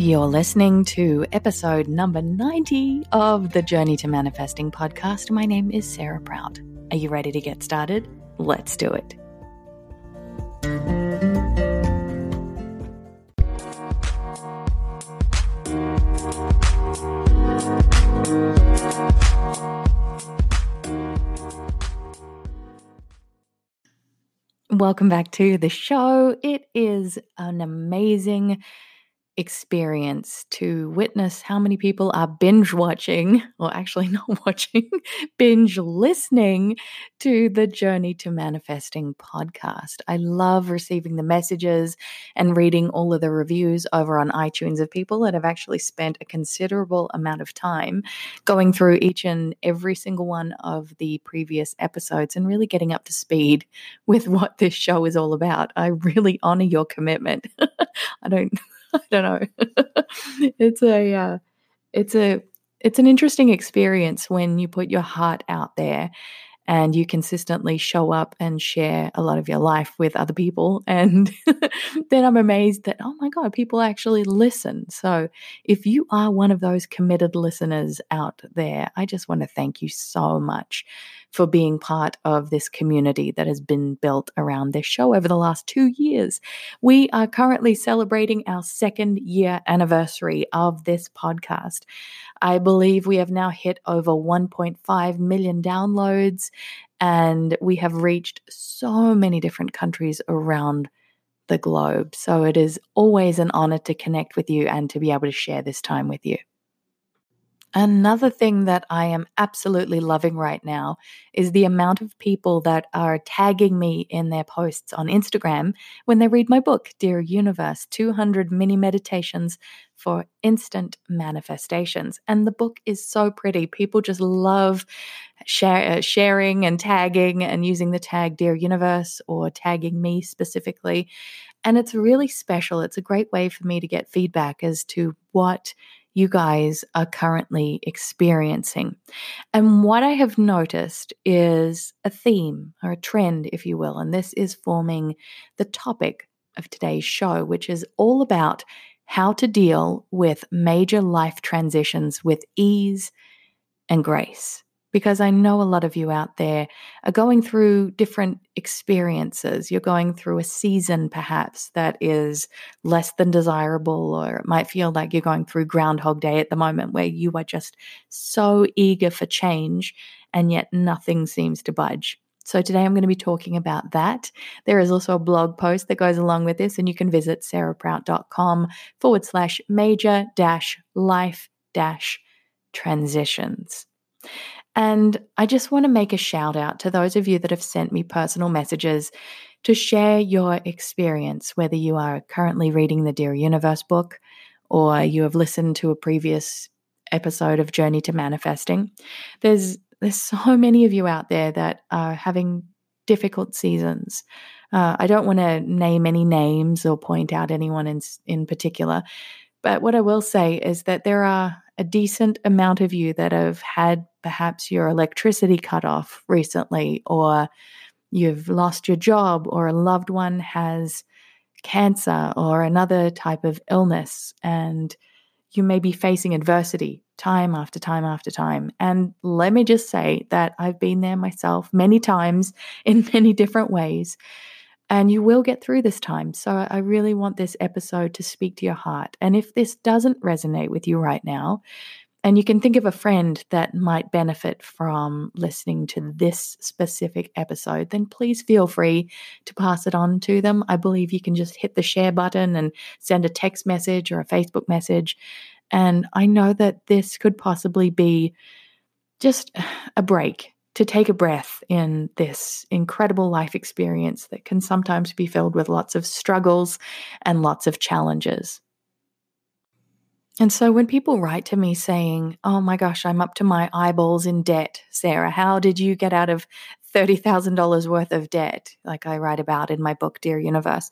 You're listening to episode number 90 of the Journey to Manifesting podcast. My name is Sarah Prout. Are you ready to get started? Let's do it. Welcome back to the show. It is an amazing experience to witness how many people are binge watching, or actually not watching, binge listening to the Journey to Manifesting podcast. I love receiving the messages and reading all of the reviews over on iTunes of people that have actually spent a considerable amount of time going through each and every single one of the previous episodes and really getting up to speed with what this show is all about. I really honor your commitment. I don't I don't know. it's a uh, it's a it's an interesting experience when you put your heart out there and you consistently show up and share a lot of your life with other people. And then I'm amazed that, oh my God, people actually listen. So if you are one of those committed listeners out there, I just want to thank you so much for being part of this community that has been built around this show over the last two years. We are currently celebrating our second year anniversary of this podcast. I believe we have now hit over 1.5 million downloads and we have reached so many different countries around the globe. So it is always an honor to connect with you and to be able to share this time with you. Another thing that I am absolutely loving right now is the amount of people that are tagging me in their posts on Instagram when they read my book, Dear Universe 200 Mini Meditations for Instant Manifestations. And the book is so pretty. People just love share, uh, sharing and tagging and using the tag Dear Universe or tagging me specifically. And it's really special. It's a great way for me to get feedback as to what you guys are currently experiencing. And what I have noticed is a theme or a trend, if you will, and this is forming the topic of today's show, which is all about how to deal with major life transitions with ease and grace because I know a lot of you out there are going through different experiences. You're going through a season, perhaps, that is less than desirable, or it might feel like you're going through Groundhog Day at the moment, where you are just so eager for change, and yet nothing seems to budge. So, today I'm going to be talking about that. There is also a blog post that goes along with this, and you can visit sarahprout.com forward slash major dash life dash transitions. And I just want to make a shout out to those of you that have sent me personal messages to share your experience, whether you are currently reading the Dear Universe book or you have listened to a previous episode of Journey to Manifesting. There's there's so many of you out there that are having difficult seasons. Uh, I don't want to name any names or point out anyone in in particular, but what I will say is that there are a decent amount of you that have had perhaps your electricity cut off recently, or you've lost your job, or a loved one has cancer or another type of illness, and you may be facing adversity time after time after time. And let me just say that I've been there myself many times in many different ways. And you will get through this time. So I really want this episode to speak to your heart. And if this doesn't resonate with you right now, and you can think of a friend that might benefit from listening to this specific episode, then please feel free to pass it on to them. I believe you can just hit the share button and send a text message or a Facebook message. And I know that this could possibly be just a break to take a breath in this incredible life experience that can sometimes be filled with lots of struggles and lots of challenges. And so when people write to me saying, Oh my gosh, I'm up to my eyeballs in debt, Sarah, how did you get out of $30,000 worth of debt? Like I write about in my book, Dear Universe.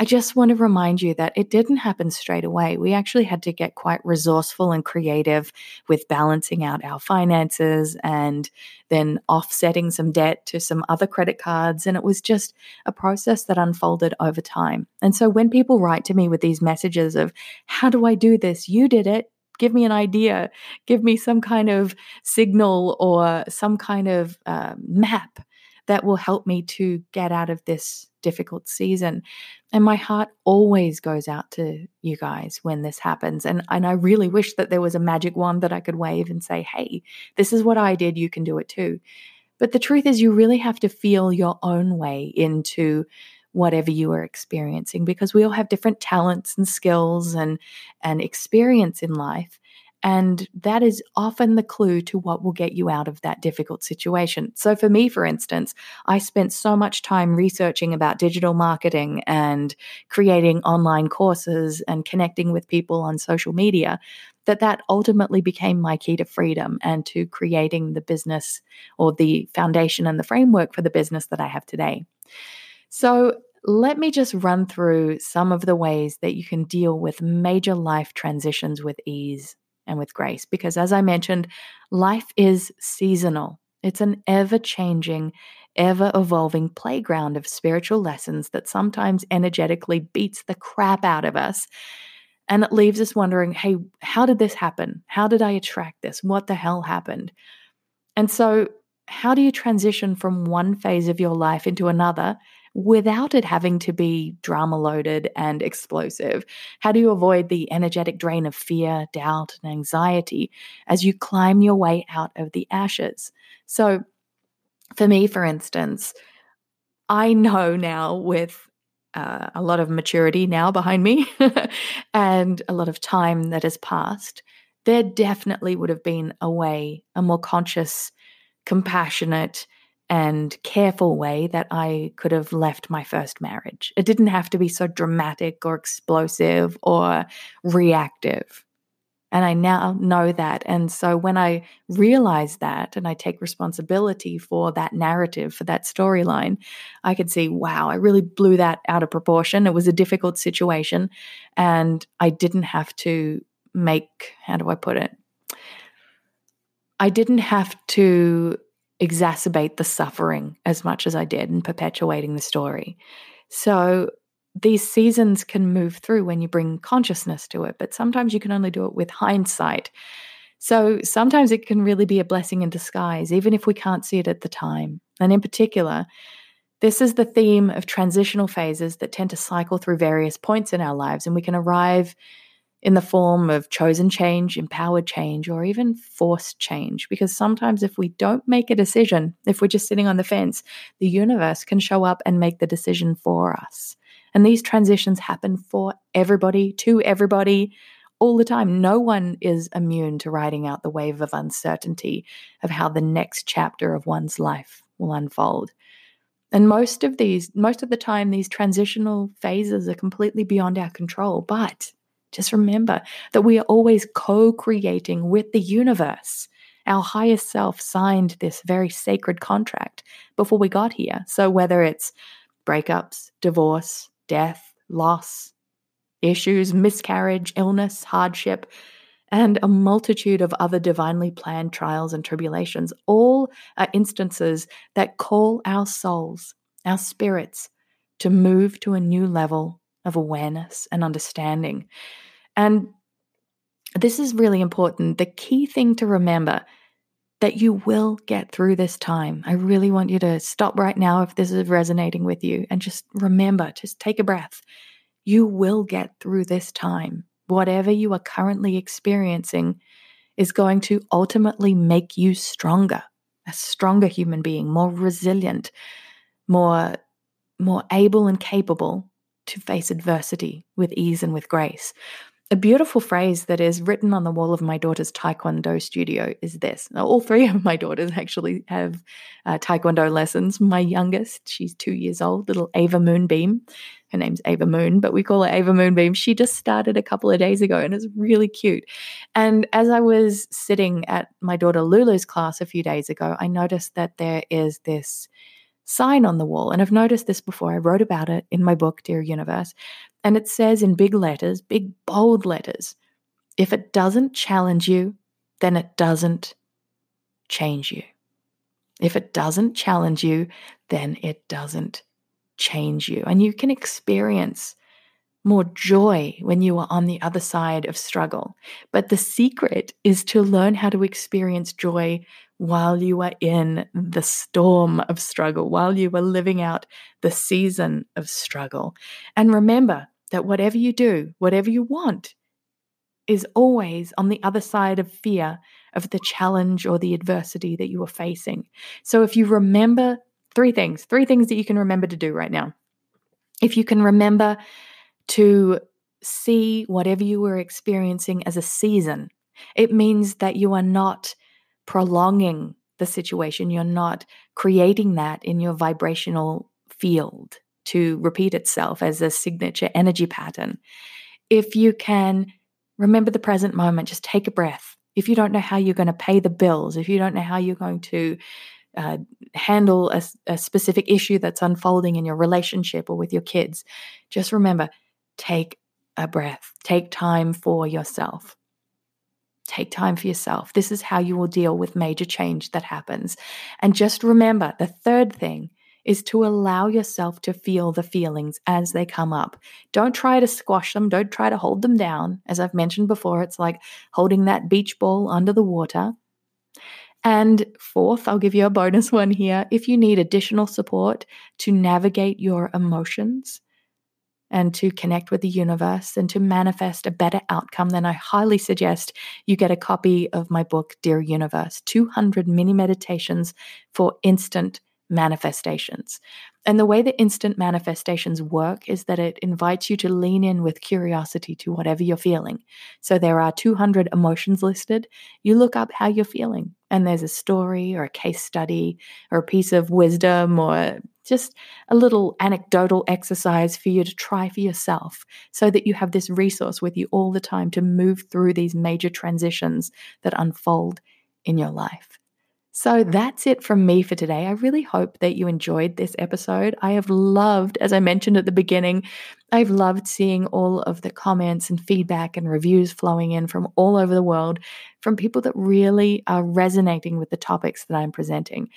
I just want to remind you that it didn't happen straight away. We actually had to get quite resourceful and creative with balancing out our finances and then offsetting some debt to some other credit cards. And it was just a process that unfolded over time. And so when people write to me with these messages of, How do I do this? You did it. Give me an idea. Give me some kind of signal or some kind of uh, map that will help me to get out of this difficult season. And my heart always goes out to you guys when this happens. And, and I really wish that there was a magic wand that I could wave and say, hey, this is what I did. You can do it too. But the truth is, you really have to feel your own way into whatever you are experiencing because we all have different talents and skills and, and experience in life. And that is often the clue to what will get you out of that difficult situation. So, for me, for instance, I spent so much time researching about digital marketing and creating online courses and connecting with people on social media that that ultimately became my key to freedom and to creating the business or the foundation and the framework for the business that I have today. So, let me just run through some of the ways that you can deal with major life transitions with ease and with grace. Because as I mentioned, life is seasonal, it's an ever changing, ever evolving playground of spiritual lessons that sometimes energetically beats the crap out of us. And it leaves us wondering hey, how did this happen? How did I attract this? What the hell happened? And so, how do you transition from one phase of your life into another without it having to be drama loaded and explosive? How do you avoid the energetic drain of fear, doubt, and anxiety as you climb your way out of the ashes? So, for me, for instance, I know now with uh, a lot of maturity now behind me and a lot of time that has passed, there definitely would have been a way, a more conscious, compassionate, and careful way that I could have left my first marriage. It didn't have to be so dramatic or explosive or reactive. And I now know that. And so when I realize that and I take responsibility for that narrative, for that storyline, I could see, wow, I really blew that out of proportion. It was a difficult situation. And I didn't have to make, how do I put it? I didn't have to exacerbate the suffering as much as I did in perpetuating the story. So these seasons can move through when you bring consciousness to it, but sometimes you can only do it with hindsight. So sometimes it can really be a blessing in disguise, even if we can't see it at the time. And in particular, this is the theme of transitional phases that tend to cycle through various points in our lives, and we can arrive in the form of chosen change, empowered change, or even forced change. Because sometimes, if we don't make a decision, if we're just sitting on the fence, the universe can show up and make the decision for us. And these transitions happen for everybody, to everybody, all the time. No one is immune to riding out the wave of uncertainty of how the next chapter of one's life will unfold. And most of these, most of the time, these transitional phases are completely beyond our control. But just remember that we are always co creating with the universe. Our highest self signed this very sacred contract before we got here. So, whether it's breakups, divorce, death, loss, issues, miscarriage, illness, hardship, and a multitude of other divinely planned trials and tribulations, all are instances that call our souls, our spirits, to move to a new level of awareness and understanding. And this is really important. The key thing to remember that you will get through this time. I really want you to stop right now if this is resonating with you and just remember, just take a breath. You will get through this time. Whatever you are currently experiencing is going to ultimately make you stronger, a stronger human being, more resilient, more more able and capable to face adversity with ease and with grace. A beautiful phrase that is written on the wall of my daughter's Taekwondo studio is this. Now, all three of my daughters actually have uh, Taekwondo lessons. My youngest, she's two years old, little Ava Moonbeam. Her name's Ava Moon, but we call her Ava Moonbeam. She just started a couple of days ago and it's really cute. And as I was sitting at my daughter Lulu's class a few days ago, I noticed that there is this sign on the wall. And I've noticed this before. I wrote about it in my book, Dear Universe. And it says in big letters, big bold letters, if it doesn't challenge you, then it doesn't change you. If it doesn't challenge you, then it doesn't change you. And you can experience more joy when you are on the other side of struggle. But the secret is to learn how to experience joy while you are in the storm of struggle, while you are living out the season of struggle. And remember that whatever you do, whatever you want, is always on the other side of fear of the challenge or the adversity that you are facing. So if you remember three things, three things that you can remember to do right now. If you can remember to see whatever you were experiencing as a season, it means that you are not prolonging the situation. You're not creating that in your vibrational field to repeat itself as a signature energy pattern. If you can remember the present moment, just take a breath. If you don't know how you're going to pay the bills, if you don't know how you're going to uh, handle a, a specific issue that's unfolding in your relationship or with your kids, just remember take a breath, take time for yourself. Take time for yourself. This is how you will deal with major change that happens. And just remember the third thing is to allow yourself to feel the feelings as they come up. Don't try to squash them, don't try to hold them down. As I've mentioned before, it's like holding that beach ball under the water. And fourth, I'll give you a bonus one here. If you need additional support to navigate your emotions, and to connect with the universe and to manifest a better outcome, then I highly suggest you get a copy of my book, Dear Universe 200 Mini Meditations for Instant Manifestations. And the way that instant manifestations work is that it invites you to lean in with curiosity to whatever you're feeling. So there are 200 emotions listed. You look up how you're feeling, and there's a story or a case study or a piece of wisdom or just a little anecdotal exercise for you to try for yourself so that you have this resource with you all the time to move through these major transitions that unfold in your life. So that's it from me for today. I really hope that you enjoyed this episode. I have loved, as I mentioned at the beginning, I've loved seeing all of the comments and feedback and reviews flowing in from all over the world from people that really are resonating with the topics that I'm presenting.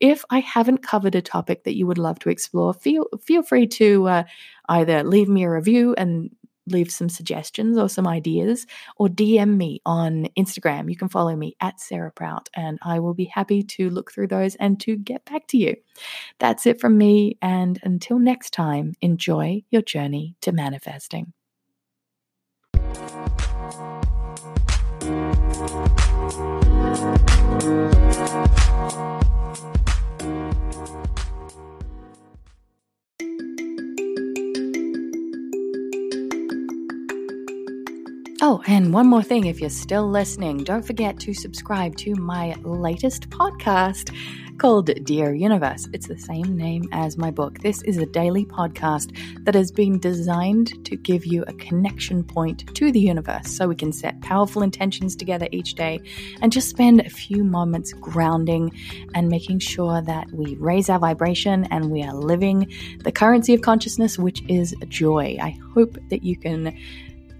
If I haven't covered a topic that you would love to explore, feel feel free to uh, either leave me a review and leave some suggestions or some ideas, or DM me on Instagram. You can follow me at Sarah Prout, and I will be happy to look through those and to get back to you. That's it from me, and until next time, enjoy your journey to manifesting. Oh, and one more thing if you're still listening, don't forget to subscribe to my latest podcast called Dear Universe. It's the same name as my book. This is a daily podcast that has been designed to give you a connection point to the universe so we can set powerful intentions together each day and just spend a few moments grounding and making sure that we raise our vibration and we are living the currency of consciousness, which is joy. I hope that you can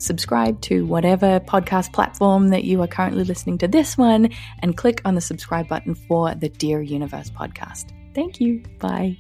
subscribe to whatever podcast platform that you are currently listening to this one and click on the subscribe button for the Dear Universe podcast. Thank you. Bye.